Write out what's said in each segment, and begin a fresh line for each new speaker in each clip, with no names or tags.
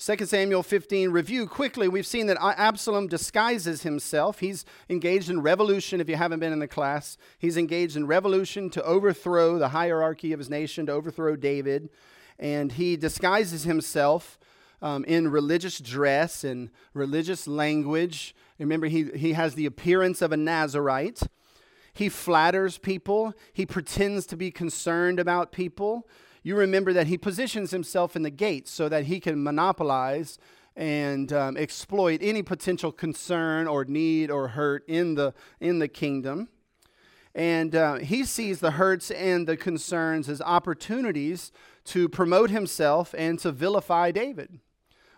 2 Samuel 15 review quickly. We've seen that Absalom disguises himself. He's engaged in revolution, if you haven't been in the class. He's engaged in revolution to overthrow the hierarchy of his nation, to overthrow David. And he disguises himself um, in religious dress and religious language. Remember, he, he has the appearance of a Nazarite. He flatters people, he pretends to be concerned about people you remember that he positions himself in the gates so that he can monopolize and um, exploit any potential concern or need or hurt in the, in the kingdom. And uh, he sees the hurts and the concerns as opportunities to promote himself and to vilify David.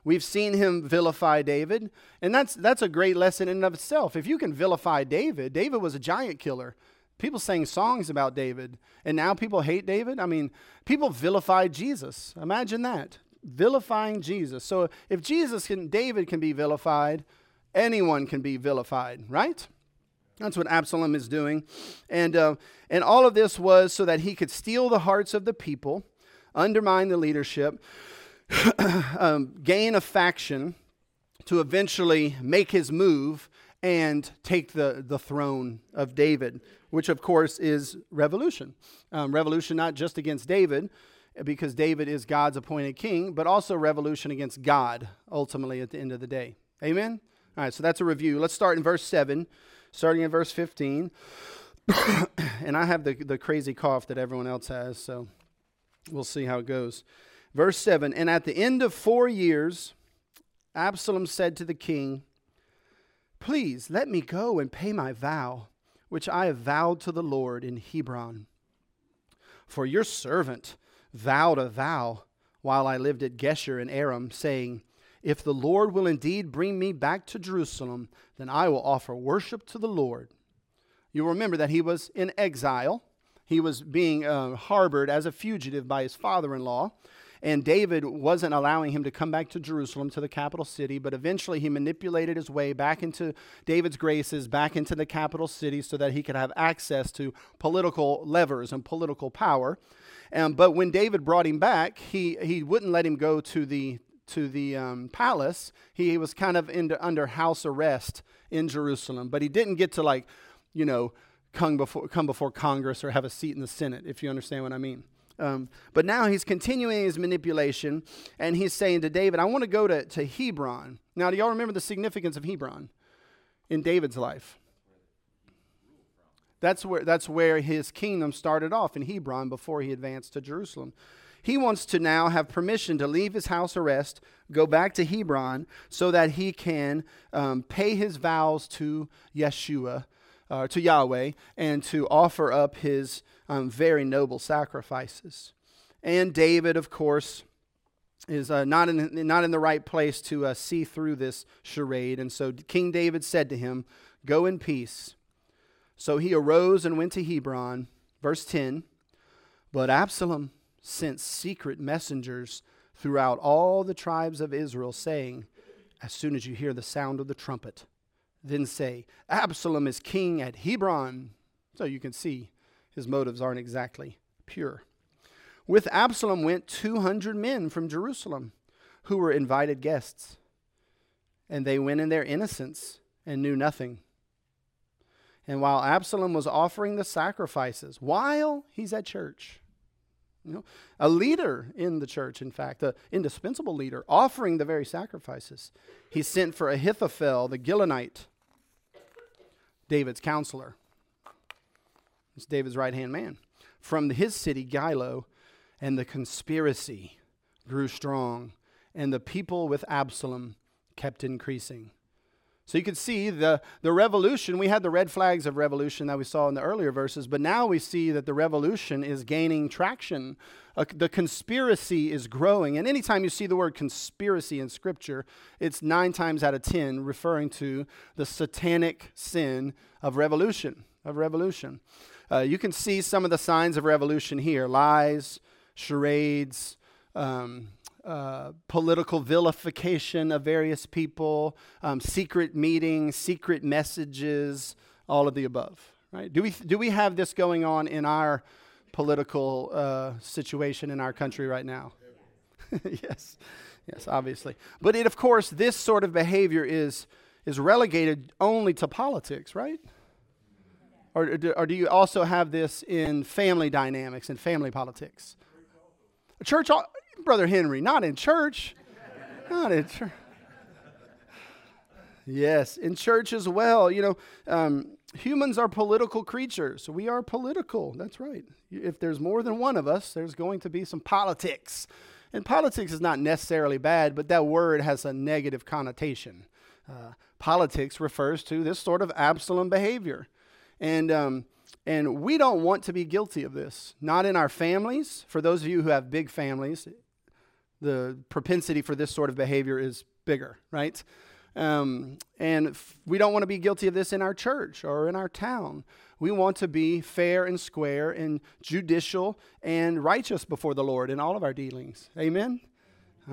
We've seen him vilify David, and that's, that's a great lesson in and of itself. If you can vilify David, David was a giant killer. People sang songs about David, and now people hate David. I mean, people vilify Jesus. Imagine that. Vilifying Jesus. So if Jesus can, David can be vilified, anyone can be vilified, right? That's what Absalom is doing. And, uh, and all of this was so that he could steal the hearts of the people, undermine the leadership, um, gain a faction to eventually make his move and take the, the throne of David which of course is revolution. Um, revolution not just against David, because David is God's appointed king, but also revolution against God ultimately at the end of the day. Amen? All right, so that's a review. Let's start in verse 7, starting in verse 15. and I have the, the crazy cough that everyone else has, so we'll see how it goes. Verse 7 And at the end of four years, Absalom said to the king, Please let me go and pay my vow which I have vowed to the Lord in Hebron. For your servant vowed a vow while I lived at Geshur in Aram, saying, If the Lord will indeed bring me back to Jerusalem, then I will offer worship to the Lord. You'll remember that he was in exile. He was being uh, harbored as a fugitive by his father in law. And David wasn't allowing him to come back to Jerusalem, to the capital city, but eventually he manipulated his way back into David's graces, back into the capital city, so that he could have access to political levers and political power. Um, but when David brought him back, he, he wouldn't let him go to the, to the um, palace. He, was kind of into, under house arrest in Jerusalem, but he didn't get to, like, you know, come before, come before Congress or have a seat in the Senate, if you understand what I mean. Um, but now he's continuing his manipulation, and he's saying to David, I want to go to, to Hebron. Now, do y'all remember the significance of Hebron in David's life? That's where, that's where his kingdom started off in Hebron before he advanced to Jerusalem. He wants to now have permission to leave his house arrest, go back to Hebron, so that he can um, pay his vows to Yeshua, uh, to Yahweh, and to offer up his um, very noble sacrifices. And David, of course, is uh, not, in, not in the right place to uh, see through this charade. And so King David said to him, Go in peace. So he arose and went to Hebron. Verse 10 But Absalom sent secret messengers throughout all the tribes of Israel, saying, As soon as you hear the sound of the trumpet, then say, Absalom is king at Hebron. So you can see his motives aren't exactly pure. With Absalom went 200 men from Jerusalem who were invited guests, and they went in their innocence and knew nothing. And while Absalom was offering the sacrifices, while he's at church, you know, a leader in the church, in fact, an indispensable leader, offering the very sacrifices, he sent for Ahithophel, the Gilonite, David's counselor. It's David's right hand man. From his city, Gilo, and the conspiracy grew strong, and the people with Absalom kept increasing. So you can see the, the revolution. We had the red flags of revolution that we saw in the earlier verses, but now we see that the revolution is gaining traction. Uh, the conspiracy is growing. And anytime you see the word conspiracy in Scripture, it's nine times out of ten referring to the satanic sin of revolution. Of revolution. Uh, you can see some of the signs of revolution here lies, charades, um, uh, political vilification of various people, um, secret meetings, secret messages, all of the above. Right? Do we, do we have this going on in our political uh, situation in our country right now? yes. Yes, obviously. But it, of course, this sort of behavior is, is relegated only to politics, right? Or, or do you also have this in family dynamics and family politics? Church, Brother Henry, not in church. Not in church. Yes, in church as well. You know, um, humans are political creatures. We are political. That's right. If there's more than one of us, there's going to be some politics. And politics is not necessarily bad, but that word has a negative connotation. Uh, politics refers to this sort of Absalom behavior. And, um, and we don't want to be guilty of this. Not in our families. For those of you who have big families, the propensity for this sort of behavior is bigger, right? Um, and f- we don't want to be guilty of this in our church or in our town. We want to be fair and square and judicial and righteous before the Lord in all of our dealings. Amen?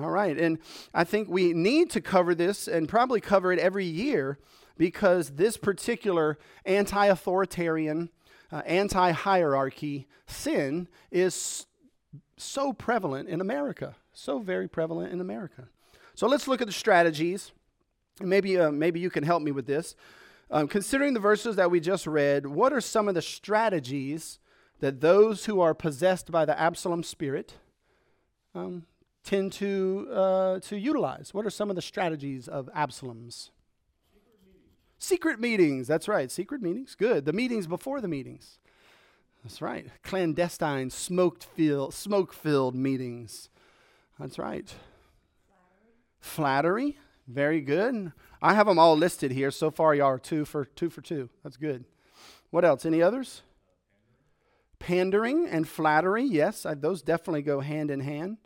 All right. And I think we need to cover this and probably cover it every year because this particular anti authoritarian, uh, anti hierarchy sin is so prevalent in America. So very prevalent in America. So let's look at the strategies. Maybe, uh, maybe you can help me with this. Um, considering the verses that we just read, what are some of the strategies that those who are possessed by the Absalom spirit um, tend to, uh, to utilize? What are some of the strategies of Absalom's? Secret meetings. That's right. Secret meetings, good. The meetings before the meetings. That's right. Clandestine, smoke-filled, meetings. That's right. Flattery. Flattery. Very good. I have them all listed here. So far, y'all are two for two for two. That's good. What else? Any others? Pandering and flattery. Yes, I, those definitely go hand in hand.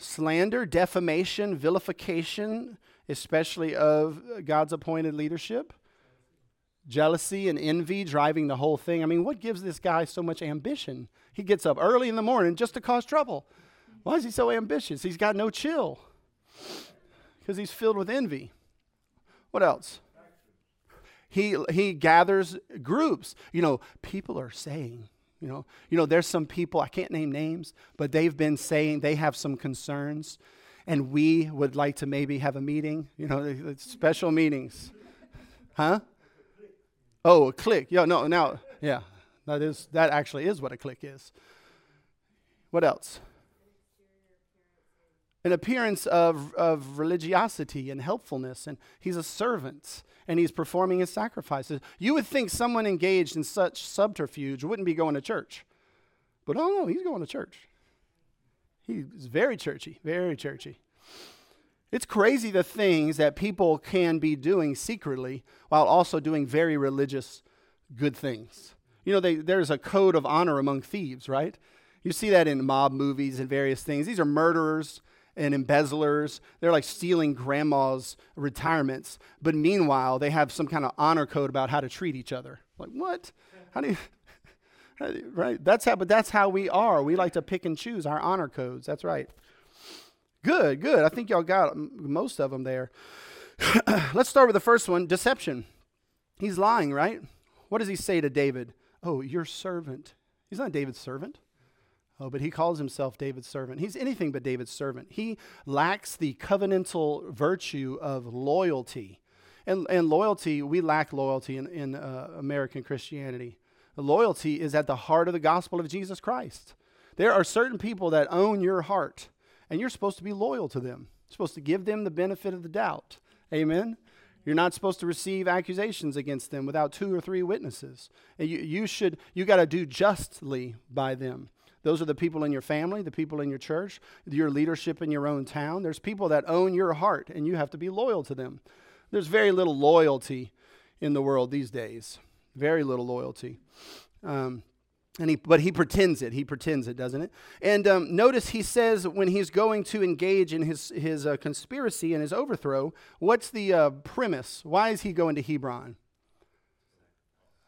Slander, defamation, vilification, especially of God's appointed leadership. Jealousy and envy driving the whole thing. I mean, what gives this guy so much ambition? He gets up early in the morning just to cause trouble. Why is he so ambitious? He's got no chill because he's filled with envy. What else? He, he gathers groups. You know, people are saying, you know, you know, there's some people, I can't name names, but they've been saying they have some concerns, and we would like to maybe have a meeting, you know, special meetings. Huh? Oh, a clique. Yeah, no, now, yeah, that is that actually is what a clique is. What else? an appearance of, of religiosity and helpfulness, and he's a servant and he's performing his sacrifices. You would think someone engaged in such subterfuge wouldn't be going to church. But oh no, he's going to church. He's very churchy, very churchy. It's crazy the things that people can be doing secretly while also doing very religious good things. You know, they, there's a code of honor among thieves, right? You see that in mob movies and various things. These are murderers and embezzlers. They're like stealing grandma's retirements. But meanwhile, they have some kind of honor code about how to treat each other. Like, what? How do you. right? That's how, but that's how we are. We like to pick and choose our honor codes. That's right. Good, good. I think y'all got most of them there. Let's start with the first one deception. He's lying, right? What does he say to David? Oh, your servant. He's not David's servant. Oh, but he calls himself David's servant. He's anything but David's servant. He lacks the covenantal virtue of loyalty. And, and loyalty, we lack loyalty in, in uh, American Christianity. Loyalty is at the heart of the gospel of Jesus Christ. There are certain people that own your heart, and you're supposed to be loyal to them. You're supposed to give them the benefit of the doubt. Amen? You're not supposed to receive accusations against them without two or three witnesses. And you, you should, you got to do justly by them. Those are the people in your family, the people in your church, your leadership in your own town. There's people that own your heart, and you have to be loyal to them. There's very little loyalty in the world these days. Very little loyalty. Um, and he, but he pretends it. He pretends it, doesn't it? And um, notice he says when he's going to engage in his, his uh, conspiracy and his overthrow, what's the uh, premise? Why is he going to Hebron?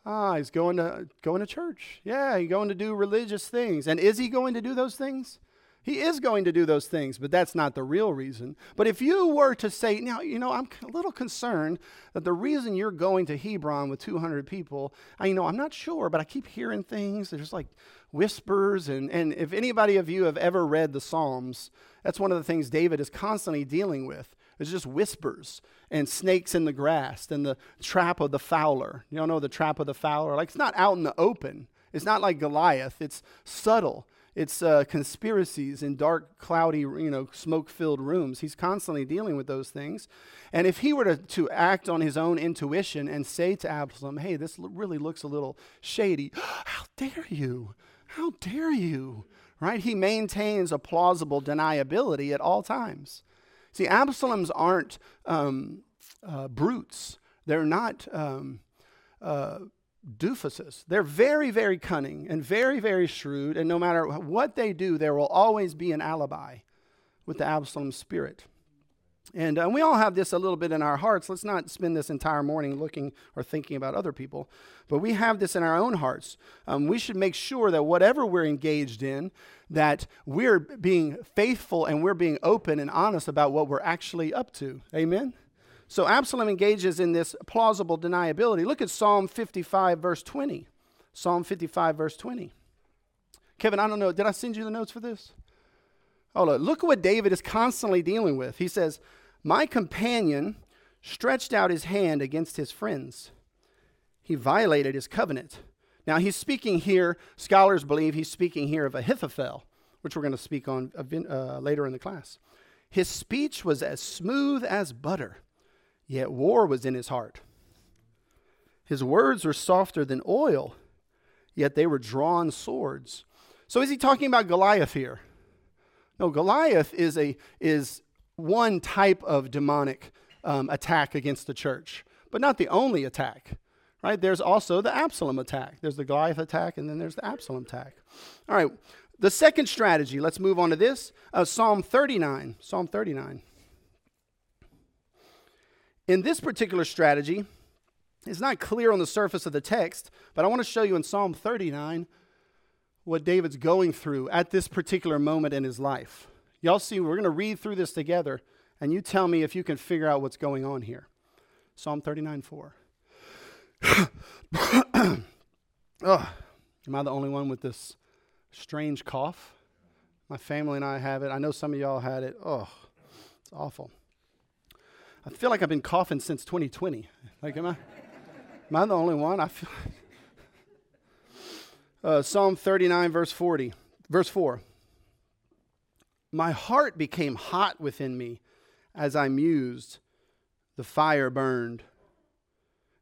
Ah, he's going to going to church. Yeah, he's going to do religious things. And is he going to do those things? He is going to do those things, but that's not the real reason. But if you were to say, now, you know, I'm a little concerned that the reason you're going to Hebron with 200 people, I you know, I'm not sure, but I keep hearing things. There's like whispers. And, and if anybody of you have ever read the Psalms, that's one of the things David is constantly dealing with. It's just whispers and snakes in the grass and the trap of the fowler. You all know the trap of the fowler? Like it's not out in the open. It's not like Goliath. It's subtle. It's uh, conspiracies in dark, cloudy, you know, smoke-filled rooms. He's constantly dealing with those things. And if he were to, to act on his own intuition and say to Absalom, hey, this really looks a little shady, how dare you? How dare you? Right? He maintains a plausible deniability at all times. See, Absaloms aren't um, uh, brutes. They're not um, uh, doofuses. They're very, very cunning and very, very shrewd, and no matter what they do, there will always be an alibi with the Absalom spirit. And uh, we all have this a little bit in our hearts. Let's not spend this entire morning looking or thinking about other people, but we have this in our own hearts. Um, we should make sure that whatever we're engaged in, that we're being faithful and we're being open and honest about what we're actually up to. Amen? So Absalom engages in this plausible deniability. Look at Psalm 55, verse 20. Psalm 55, verse 20. Kevin, I don't know, did I send you the notes for this? Oh, look, look at what David is constantly dealing with. He says, My companion stretched out his hand against his friends. He violated his covenant. Now, he's speaking here, scholars believe he's speaking here of Ahithophel, which we're going to speak on uh, later in the class. His speech was as smooth as butter Yet war was in his heart. His words were softer than oil, yet they were drawn swords. So is he talking about Goliath here? No, Goliath is, a, is one type of demonic um, attack against the church, but not the only attack. Right? There's also the Absalom attack. There's the Goliath attack, and then there's the Absalom attack. All right. The second strategy, let's move on to this. Uh, Psalm 39. Psalm 39. In this particular strategy, it's not clear on the surface of the text, but I want to show you in Psalm 39 what David's going through at this particular moment in his life. Y'all see, we're going to read through this together, and you tell me if you can figure out what's going on here. Psalm 39 4. oh, am I the only one with this strange cough? My family and I have it. I know some of y'all had it. Oh, it's awful. I feel like I've been coughing since 2020. Like, am I, am I the only one? I feel. Uh, Psalm 39, verse 40, verse 4. My heart became hot within me as I mused. The fire burned.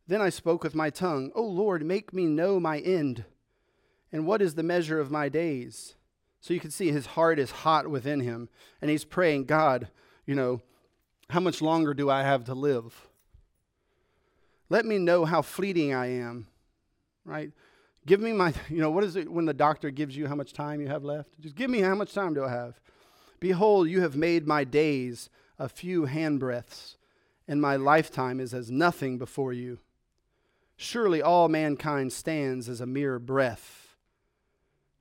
Then I spoke with my tongue, O Lord, make me know my end, and what is the measure of my days? So you can see his heart is hot within him, and he's praying, God, you know, how much longer do I have to live? Let me know how fleeting I am, right? Give me my, you know, what is it when the doctor gives you how much time you have left? Just give me how much time do I have? Behold, you have made my days a few handbreadths, and my lifetime is as nothing before you. Surely all mankind stands as a mere breath.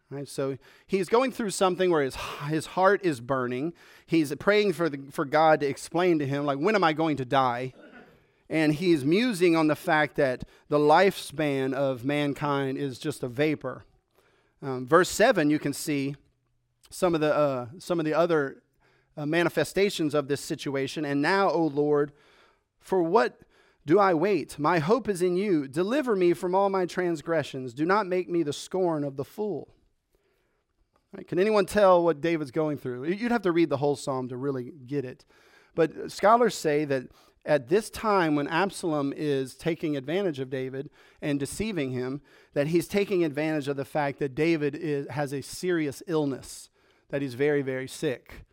Right? So he's going through something where his, his heart is burning. He's praying for, the, for God to explain to him, like, when am I going to die? And he's musing on the fact that the lifespan of mankind is just a vapor. Um, verse 7, you can see some of the, uh, some of the other uh, manifestations of this situation. And now, O Lord, for what do I wait? My hope is in you. Deliver me from all my transgressions. Do not make me the scorn of the fool. Right? Can anyone tell what David's going through? You'd have to read the whole psalm to really get it. But scholars say that at this time when Absalom is taking advantage of David and deceiving him, that he's taking advantage of the fact that David is, has a serious illness, that he's very, very sick.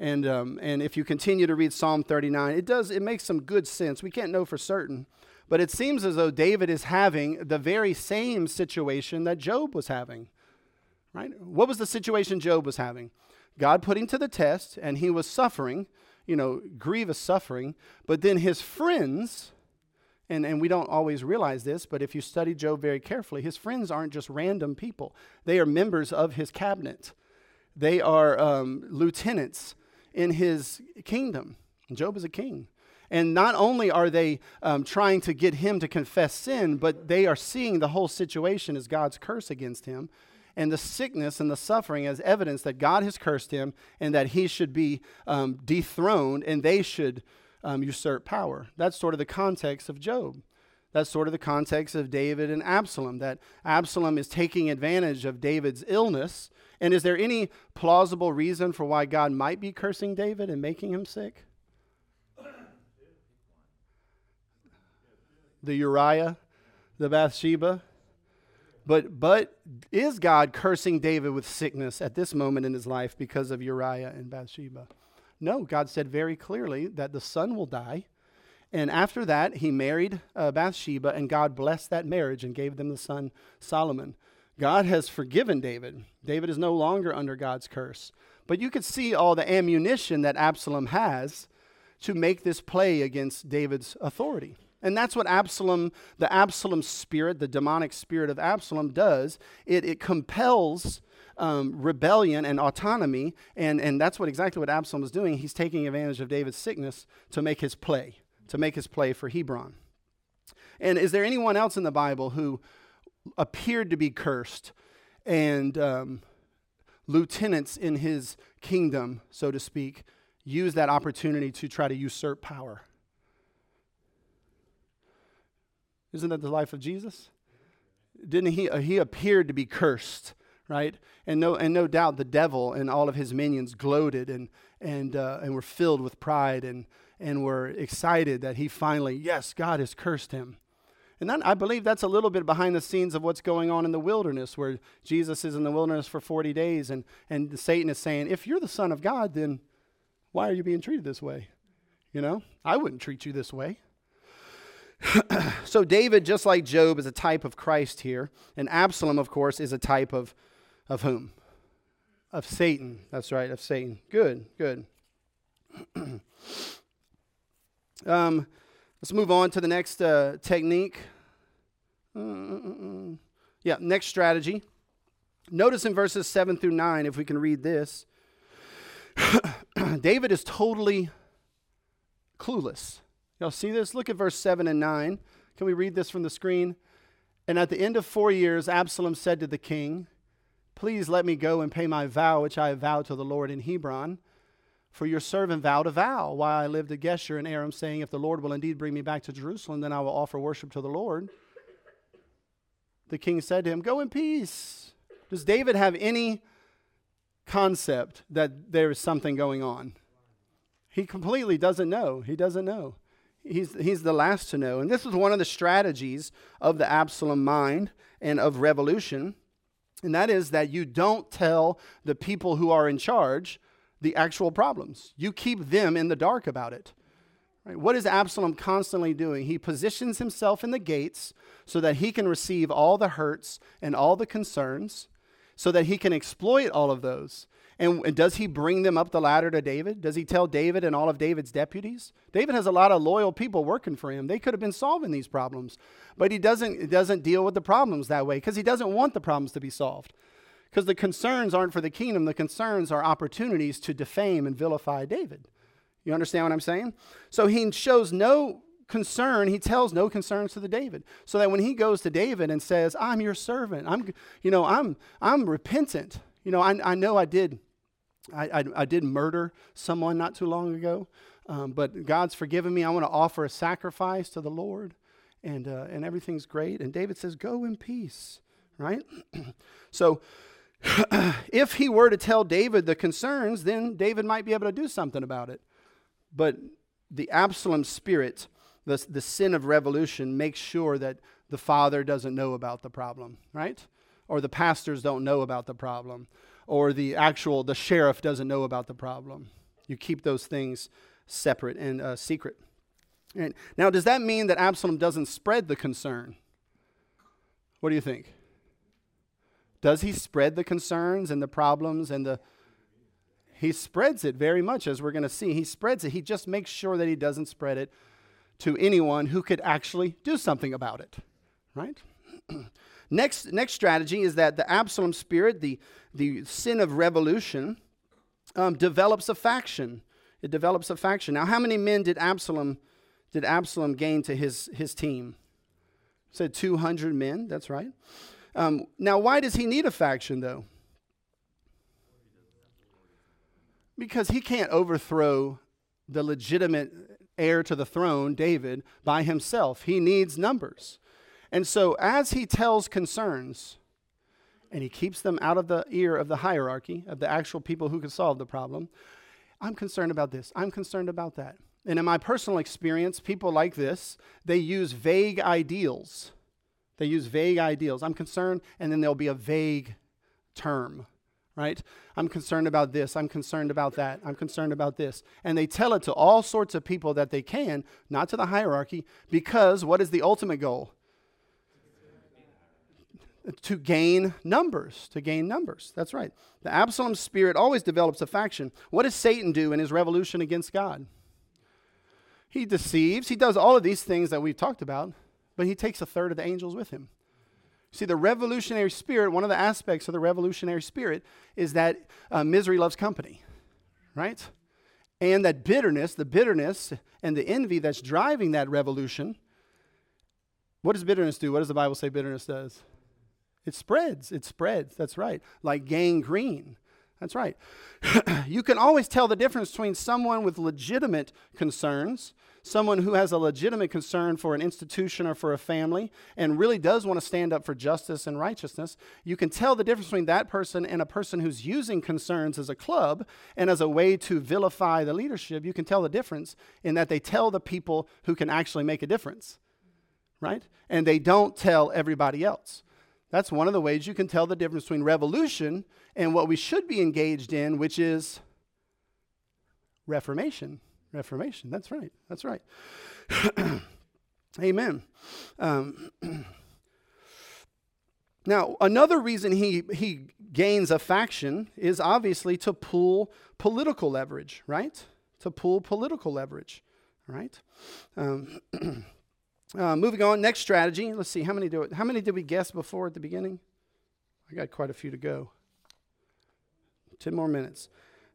And, um, and if you continue to read Psalm 39, it does, it makes some good sense. We can't know for certain, but it seems as though David is having the very same situation that Job was having. Right? What was the situation Job was having? God put him to the test and he was suffering, you know, grievous suffering, but then his friends, and, and we don't always realize this, but if you study Job very carefully, his friends aren't just random people. They are members of his cabinet. They are um, lieutenants in his kingdom. Job is a king. And not only are they um, trying to get him to confess sin, but they are seeing the whole situation as God's curse against him and the sickness and the suffering as evidence that God has cursed him and that he should be um, dethroned and they should um, usurp power. That's sort of the context of Job. That's sort of the context of David and Absalom, that Absalom is taking advantage of David's illness. And is there any plausible reason for why God might be cursing David and making him sick? The Uriah, the Bathsheba. But, but is God cursing David with sickness at this moment in his life because of Uriah and Bathsheba? No, God said very clearly that the son will die. And after that, he married uh, Bathsheba, and God blessed that marriage and gave them the son Solomon. God has forgiven David. David is no longer under God's curse. But you could see all the ammunition that Absalom has to make this play against David's authority. And that's what Absalom, the Absalom spirit, the demonic spirit of Absalom does. It, it compels um, rebellion and autonomy. And, and that's what exactly what Absalom is doing. He's taking advantage of David's sickness to make his play, to make his play for Hebron. And is there anyone else in the Bible who appeared to be cursed and um, lieutenants in his kingdom, so to speak, used that opportunity to try to usurp power? Isn't that the life of Jesus? Didn't he? Uh, he appeared to be cursed, right? And no, and no doubt the devil and all of his minions gloated and and uh, and were filled with pride and and were excited that he finally, yes, God has cursed him. And then I believe that's a little bit behind the scenes of what's going on in the wilderness, where Jesus is in the wilderness for 40 days, and, and Satan is saying, if you're the Son of God, then why are you being treated this way? You know, I wouldn't treat you this way. so David, just like Job, is a type of Christ here. And Absalom, of course, is a type of, of whom? Of Satan. That's right, of Satan. Good, good. um, let's move on to the next uh, technique. Yeah, next strategy. Notice in verses 7 through 9, if we can read this, David is totally clueless. Y'all see this? Look at verse 7 and 9. Can we read this from the screen? And at the end of four years, Absalom said to the king, Please let me go and pay my vow, which I have vowed to the Lord in Hebron. For your servant vowed a vow while I lived at Geshur in Aram, saying, If the Lord will indeed bring me back to Jerusalem, then I will offer worship to the Lord. The king said to him, Go in peace. Does David have any concept that there is something going on? He completely doesn't know. He doesn't know he's, he's the last to know. And this is one of the strategies of the Absalom mind and of revolution. And that is that you don't tell the people who are in charge the actual problems, you keep them in the dark about it. Right? What is Absalom constantly doing? He positions himself in the gates so that he can receive all the hurts and all the concerns, so that he can exploit all of those. And, and, does he bring them up the ladder to David? Does he tell David and all of David's deputies? David has a lot of loyal people working for him. They could have been solving these problems. But he doesn't, doesn't deal with the problems that way because he doesn't want the problems to be solved. Because the concerns aren't for the kingdom, the concerns are opportunities to defame and vilify David. You understand what I'm saying? So he shows no concern he tells no concerns to the david so that when he goes to david and says i'm your servant i'm you know i'm i'm repentant you know i, I know i did I, I, I, did murder someone not too long ago, um, but God's forgiven me. I want to offer a sacrifice to the Lord, and, uh, and everything's great. And David says, Go in peace, right? so, if he were to tell David the concerns, then David might be able to do something about it. But the Absalom spirit, the, the sin of revolution, makes sure that the father doesn't know about the problem, right? Or the pastors don't know about the problem or the actual the sheriff doesn't know about the problem. You keep those things separate and uh, secret. And now, does that mean that Absalom doesn't spread the concern? What do you think? Does he spread the concerns and the problems and the he spreads it very much as we're going to see. He spreads it. He just makes sure that he doesn't spread it to anyone who could actually do something about it, right? Next, next strategy is that the Absalom spirit, the, the sin of revolution, um, develops a faction. It develops a faction. Now, how many men did Absalom did Absalom gain to his, his team? Said 200 men, that's right. Um, now, why does he need a faction, though? Because he can't overthrow the legitimate heir to the throne, David, by himself. He needs numbers. And so, as he tells concerns, and he keeps them out of the ear of the hierarchy, of the actual people who can solve the problem, I'm concerned about this, I'm concerned about that. And in my personal experience, people like this, they use vague ideals. They use vague ideals. I'm concerned, and then there'll be a vague term right? I'm concerned about this. I'm concerned about that. I'm concerned about this. And they tell it to all sorts of people that they can, not to the hierarchy, because what is the ultimate goal? To gain numbers. To gain numbers. That's right. The Absalom spirit always develops a faction. What does Satan do in his revolution against God? He deceives. He does all of these things that we've talked about, but he takes a third of the angels with him. See, the revolutionary spirit, one of the aspects of the revolutionary spirit is that uh, misery loves company, right? And that bitterness, the bitterness and the envy that's driving that revolution, what does bitterness do? What does the Bible say bitterness does? It spreads. It spreads. That's right. Like gangrene. That's right. you can always tell the difference between someone with legitimate concerns someone who has a legitimate concern for an institution or for a family and really does want to stand up for justice and righteousness, you can tell the difference between that person and a person who's using concerns as a club and as a way to vilify the leadership. You can tell the difference in that they tell the people who can actually make a difference, right? And they don't tell everybody else. That's one of the ways you can tell the difference between revolution and what we should be engaged in, which is reformation. Reformation. That's right. That's right. Amen. Um, now, another reason he, he gains a faction is obviously to pull political leverage, right? To pull political leverage, right? Um, uh, moving on, next strategy. Let's see, how many, do it, how many did we guess before at the beginning? I got quite a few to go. 10 more minutes.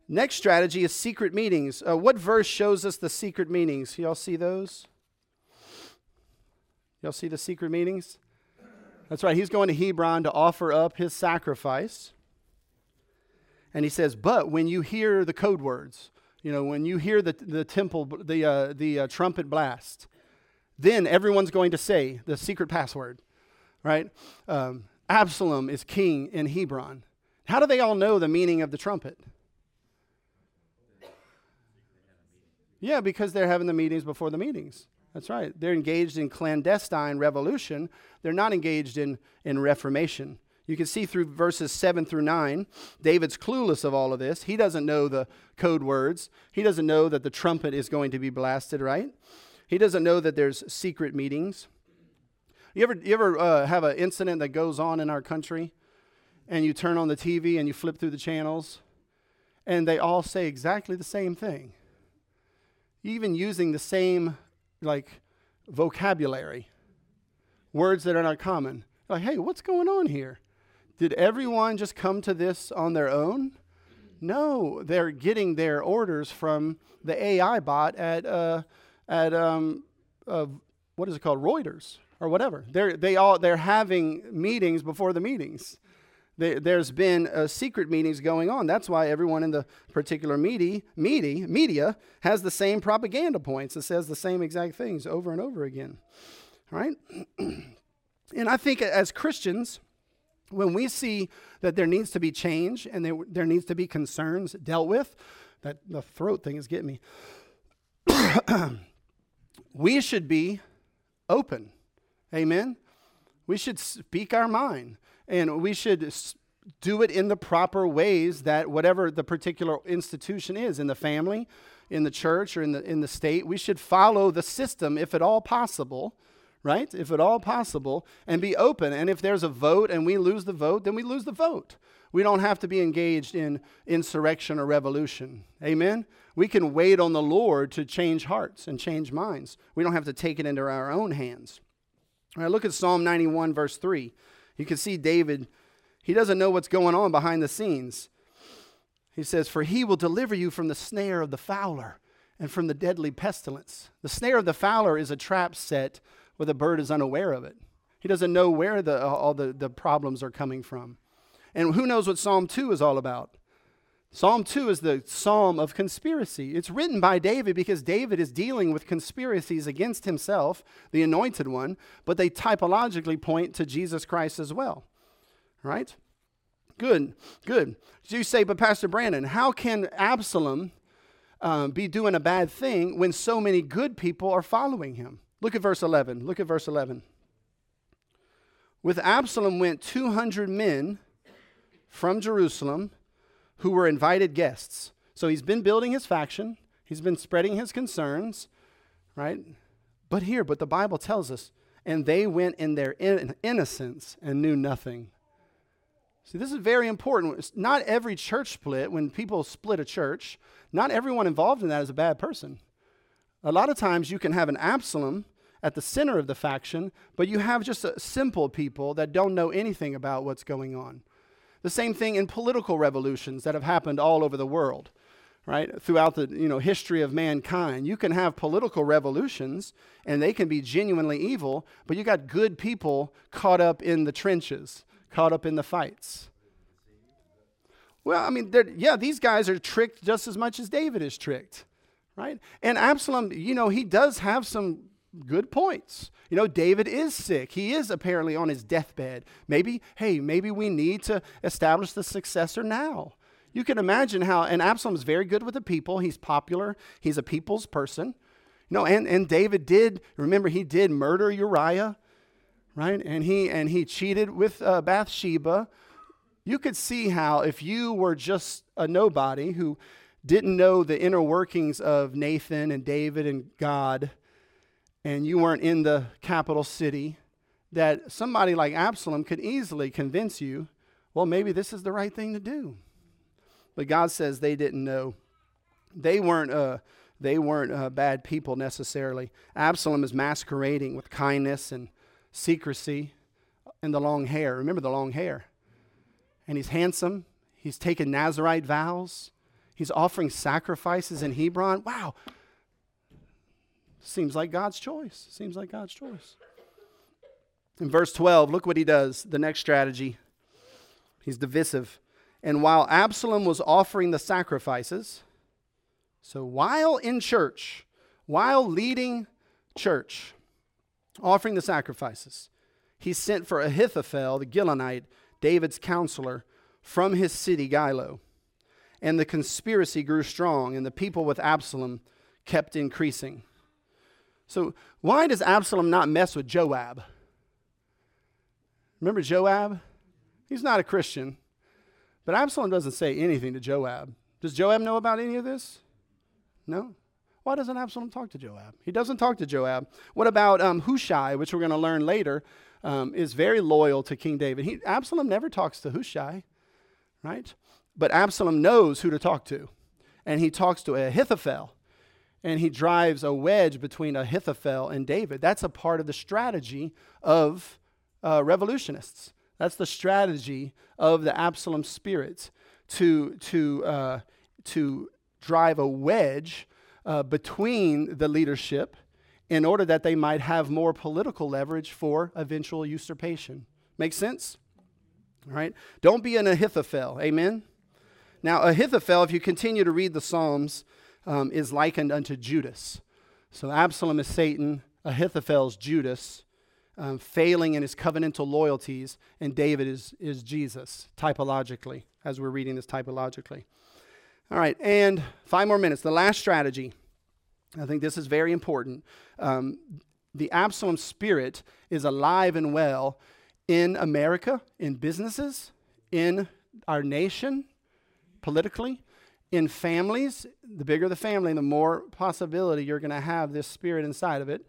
Next strategy is secret meetings. Uh, what verse shows us the secret meetings? Y'all see those? Y'all see the secret meetings? That's right. He's going to Hebron to offer up his sacrifice. And he says, But when you hear the code words, you know, when you hear the, the temple, the, uh, the uh, trumpet blast, then everyone's going to say the secret password, right? Um, Absalom is king in Hebron. How do they all know the meaning of the trumpet? Yeah, because they're having the meetings before the meetings. That's right. They're engaged in clandestine revolution. They're not engaged in, in reformation. You can see through verses 7 through 9, David's clueless of all of this. He doesn't know the code words. He doesn't know that the trumpet is going to be blasted, right? He doesn't know that there's secret meetings. You ever, you ever uh, have an incident that goes on in our country and you turn on the TV and you flip through the channels and they all say exactly the same thing? even using the same like vocabulary, words that are not common. Like, hey, what's going on here? Did everyone just come to this on their own? No, they're getting their orders from the AI bot at uh, at um, uh, what is it called, Reuters or whatever. They're they all they're having meetings before the meetings there's been uh, secret meetings going on. That's why everyone in the particular media, media, media has the same propaganda points. and says the same exact things over and over again. Right? and I think as Christians, when we see that there needs to be change and there, there needs to be concerns dealt with, that the throat thing is getting me. we should be open. Amen. We should speak our mind and we should do it in the proper ways that whatever the particular institution is in the family in the church or in the in the state we should follow the system if at all possible right? If at all possible and be open. And if there's a vote and we lose the vote then we lose the vote. We don't have to be engaged in insurrection or revolution. Amen? We can wait on the lord to change hearts and change minds. We don't have to take it into our own hands. All right look at psalm 91 verse 3 You can see David, he doesn't know what's going on behind the scenes. He says, For he will deliver you from the snare of the fowler and from the deadly pestilence. The snare of the fowler is a trap set where the bird is unaware of it. He doesn't know where the, all the, the problems are coming from. And who knows what Psalm 2 is all about? Psalm 2 is the psalm of conspiracy. It's written by David because David is dealing with conspiracies against himself, the anointed one, but they typologically point to Jesus Christ as well. Right? Good, good. You say, but Pastor Brandon, how can Absalom um, be doing a bad thing when so many good people are following him? Look at verse 11. Look at verse 11. With Absalom went 200 men from Jerusalem who were invited guests. So he's been building his faction, he's been spreading his concerns, right? But here, but the Bible tells us, and they went in their in- innocence and knew nothing. See, this is very important. Not every church split, when people split a church, not everyone involved in that is a bad person. A lot of times you can have an Absalom at the center of the faction, but you have just simple people that don't know anything about what's going on. The same thing in political revolutions that have happened all over the world, right? Throughout the you know, history of mankind. You can have political revolutions and they can be genuinely evil, but you got good people caught up in the trenches, caught up in the fights. Well, I mean, yeah, these guys are tricked just as much as David is tricked, right? And Absalom, you know, he does have some good points. You know, David is sick. He is apparently on his deathbed. Maybe, hey, maybe we need to establish the successor now. You can imagine how, and Absalom's very good with the people. He's popular, he's a people's person. You know, and, and David did, remember, he did murder Uriah, right? And he, and he cheated with uh, Bathsheba. You could see how, if you were just a nobody who didn't know the inner workings of Nathan and David and God, and you weren't in the capital city, that somebody like Absalom could easily convince you, well, maybe this is the right thing to do. But God says they didn't know. They weren't, uh, they weren't uh, bad people necessarily. Absalom is masquerading with kindness and secrecy and the long hair. Remember the long hair. And he's handsome. He's taken Nazarite vows. He's offering sacrifices in Hebron. Wow, Seems like God's choice. Seems like God's choice. In verse 12, look what he does. The next strategy. He's divisive. And while Absalom was offering the sacrifices, so while in church, while leading church, offering the sacrifices, he sent for Ahithophel, the Gilonite, David's counselor, from his city, Gilo. And the conspiracy grew strong, and the people with Absalom kept increasing. So, why does Absalom not mess with Joab? Remember Joab? He's not a Christian. But Absalom doesn't say anything to Joab. Does Joab know about any of this? No? Why doesn't Absalom talk to Joab? He doesn't talk to Joab. What about um, Hushai, which we're going to learn later, um, is very loyal to King David. He, Absalom never talks to Hushai, right? But Absalom knows who to talk to. And he talks to Ahithophel, and he drives a wedge between Ahithophel and David. That's a part of the strategy of uh, revolutionists. That's the strategy of the Absalom spirit to, to, uh, to drive a wedge uh, between the leadership in order that they might have more political leverage for eventual usurpation. Make sense? All right? Don't be an Ahithophel. Amen? Now, Ahithophel, if you continue to read the Psalms, um, is likened unto Judas. So Absalom is Satan, Ahithophel's Judas, um, failing in his covenantal loyalties, and David is, is Jesus, typologically, as we're reading this typologically. All right, and five more minutes. The last strategy. I think this is very important. Um, the Absalom spirit is alive and well in America, in businesses, in our nation, politically, in families, the bigger the family, the more possibility you're going to have this spirit inside of it.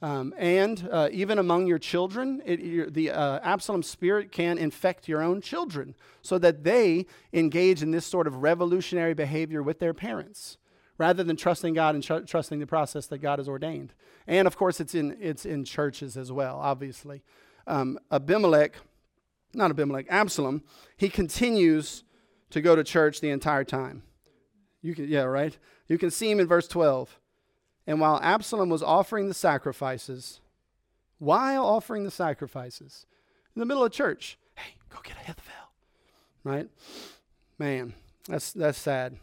Um, and uh, even among your children, it, the uh, Absalom spirit can infect your own children so that they engage in this sort of revolutionary behavior with their parents rather than trusting God and tr- trusting the process that God has ordained. And of course, it's in, it's in churches as well, obviously. Um, Abimelech not Abimelech, Absalom, he continues to go to church the entire time. You can, yeah, right? You can see him in verse 12. And while Absalom was offering the sacrifices, while offering the sacrifices, in the middle of church, hey, go get a Ahithophel, right? Man, that's, that's sad.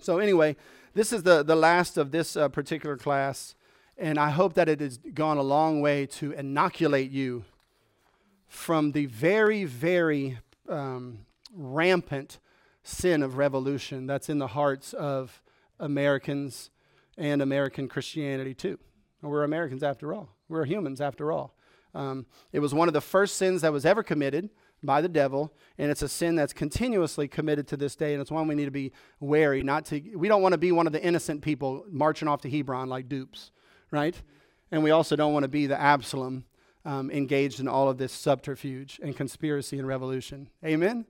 So, anyway, this is the, the last of this uh, particular class, and I hope that it has gone a long way to inoculate you from the very, very um, rampant sin of revolution that's in the hearts of Americans and American Christianity too. We're Americans after all. We're humans after all. Um, it was one of the first sins that was ever committed by the devil, and it's a sin that's continuously committed to this day, and it's one we need to be wary. Not to, we don't want to be one of the innocent people marching off to Hebron like dupes, right? And we also don't want to be the Absalom um, engaged in all of this subterfuge and conspiracy and revolution. Amen.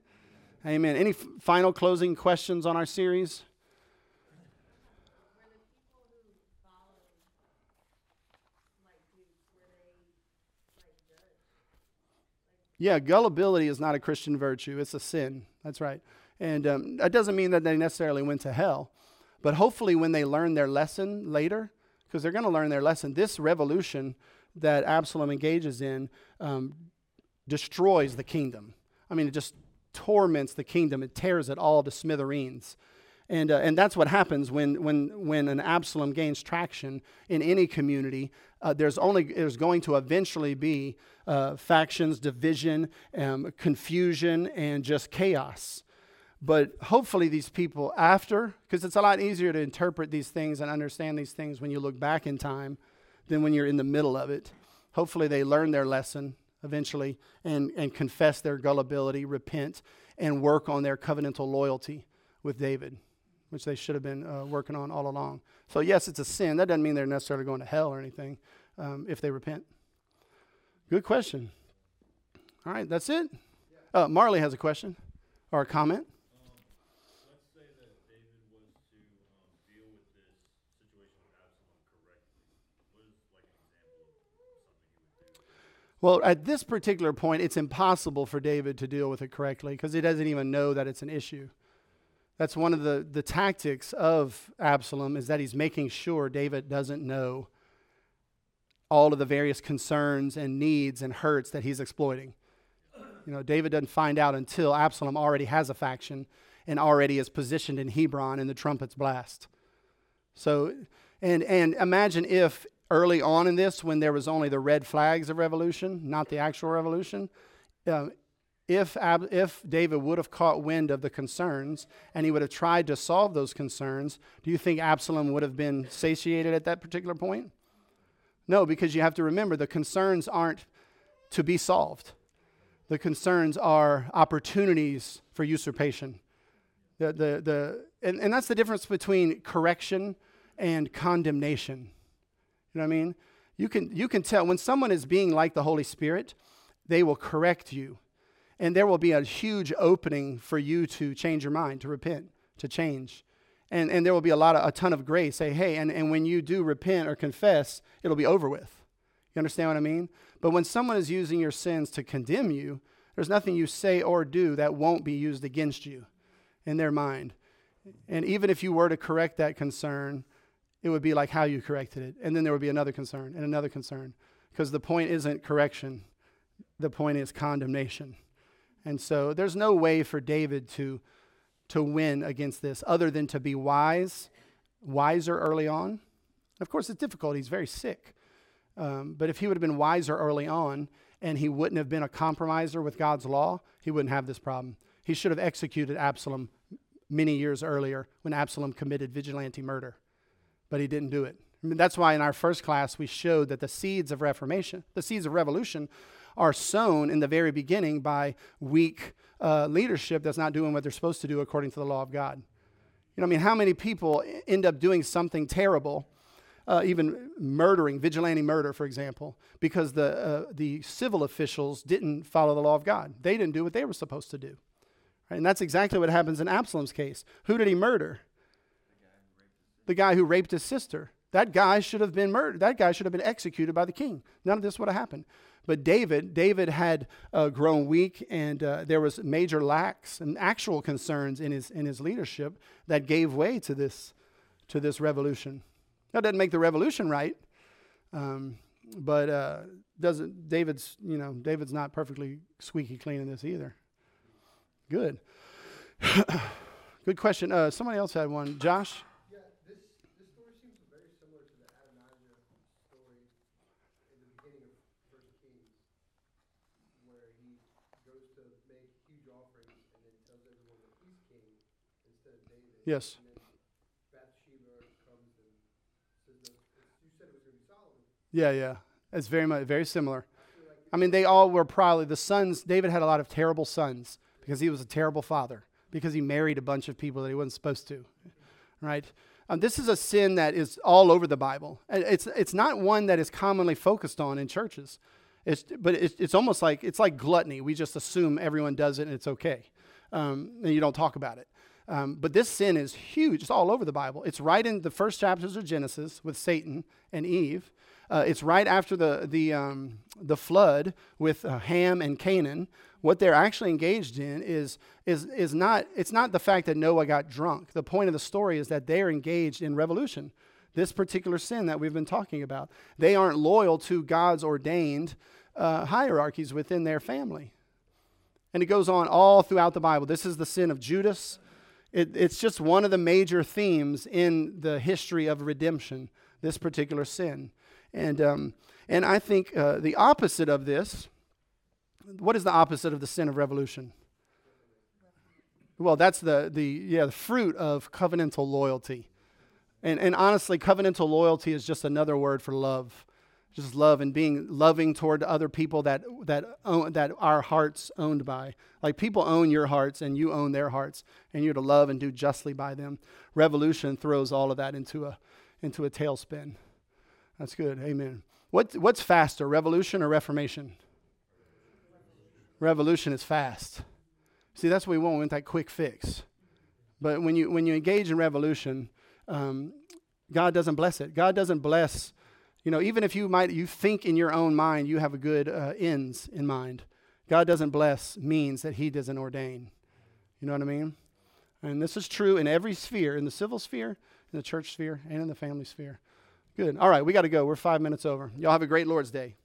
Amen. Any f- final closing questions on our series? Yeah, gullibility is not a Christian virtue, it's a sin. That's right. And um, that doesn't mean that they necessarily went to hell. But hopefully, when they learn their lesson later, because they're going to learn their lesson, this revolution that Absalom engages in um, destroys the kingdom. I mean, it just torments the kingdom, it tears it all to smithereens. And, uh, and that's what happens when, when, when an Absalom gains traction in any community. Uh, there's only there's going to eventually be uh, factions, division, um, confusion, and just chaos. But hopefully, these people after, because it's a lot easier to interpret these things and understand these things when you look back in time than when you're in the middle of it. Hopefully, they learn their lesson eventually and, and confess their gullibility, repent, and work on their covenantal loyalty with David which they should have been uh, working on all along. So, yes, it's a sin. That doesn't mean they're necessarily going to hell or anything um, if they repent. Good question. All right, that's it. Uh, Marley has a question or a comment. Well, at this particular point, it's impossible for David to deal with it correctly because he doesn't even know that it's an issue. That's one of the, the tactics of Absalom is that he's making sure David doesn't know all of the various concerns and needs and hurts that he's exploiting. You know, David doesn't find out until Absalom already has a faction and already is positioned in Hebron and the trumpets blast. So, and, and imagine if early on in this, when there was only the red flags of revolution, not the actual revolution, uh, if, Ab- if David would have caught wind of the concerns and he would have tried to solve those concerns, do you think Absalom would have been satiated at that particular point? No, because you have to remember the concerns aren't to be solved. The concerns are opportunities for usurpation. The, the, the, and, and that's the difference between correction and condemnation. You know what I mean? You can, you can tell when someone is being like the Holy Spirit, they will correct you and there will be a huge opening for you to change your mind, to repent, to change. And, and there will be a lot of a ton of grace. Say, hey, and, and when you do repent or confess, it'll be over with. You understand what I mean? But when someone is using your sins to condemn you, there's nothing you say or do that won't be used against you in their mind. And even if you were to correct that concern, it would be like how you corrected it. And then there would be another concern and another concern. Because the point isn't correction, the point is condemnation. And so there's no way for David to, to win against this other than to be wise, wiser early on. Of course, it's difficult. He's very sick. Um, but if he would have been wiser early on and he wouldn't have been a compromiser with God's law, he wouldn't have this problem. He should have executed Absalom many years earlier when Absalom committed vigilante murder, but he didn't do it. I mean, that's why in our first class we showed that the seeds of reformation, the seeds of revolution, are sown in the very beginning by weak uh, leadership that's not doing what they're supposed to do according to the law of God. You know, I mean, how many people end up doing something terrible, uh, even murdering, vigilante murder, for example, because the, uh, the civil officials didn't follow the law of God? They didn't do what they were supposed to do. And that's exactly what happens in Absalom's case. Who did he murder? The guy who raped his sister. That guy should have been murdered. That guy should have been executed by the king. None of this would have happened. But David, David had uh, grown weak, and uh, there was major lacks and actual concerns in his in his leadership that gave way to this to this revolution. That doesn't make the revolution right, um, but uh, doesn't David's you know David's not perfectly squeaky clean in this either. Good, good question. Uh, somebody else had one. Josh. Yes. Yeah, yeah. It's very much very similar. I mean, they all were probably the sons. David had a lot of terrible sons because he was a terrible father because he married a bunch of people that he wasn't supposed to. Right? Um, this is a sin that is all over the Bible. It's it's not one that is commonly focused on in churches. It's, but it's, it's almost like it's like gluttony. We just assume everyone does it and it's okay, um, and you don't talk about it. Um, but this sin is huge. It's all over the Bible. It's right in the first chapters of Genesis with Satan and Eve. Uh, it's right after the, the, um, the flood with uh, Ham and Canaan. What they're actually engaged in is, is, is not, it's not the fact that Noah got drunk. The point of the story is that they're engaged in revolution. This particular sin that we've been talking about. They aren't loyal to God's ordained uh, hierarchies within their family. And it goes on all throughout the Bible. This is the sin of Judas. It, it's just one of the major themes in the history of redemption, this particular sin. And, um, and I think uh, the opposite of this, what is the opposite of the sin of revolution? Well, that's the, the, yeah, the fruit of covenantal loyalty. And, and honestly, covenantal loyalty is just another word for love just love and being loving toward other people that that own, that our hearts owned by. Like people own your hearts and you own their hearts and you're to love and do justly by them. Revolution throws all of that into a into a tailspin. That's good. Amen. What what's faster revolution or reformation? Revolution is fast. See that's what we want we want that quick fix. But when you when you engage in revolution um, god doesn't bless it. God doesn't bless you know, even if you might you think in your own mind you have a good uh, ends in mind, God doesn't bless means that He doesn't ordain. You know what I mean? And this is true in every sphere, in the civil sphere, in the church sphere, and in the family sphere. Good. All right, we got to go. We're five minutes over. Y'all have a great Lord's Day.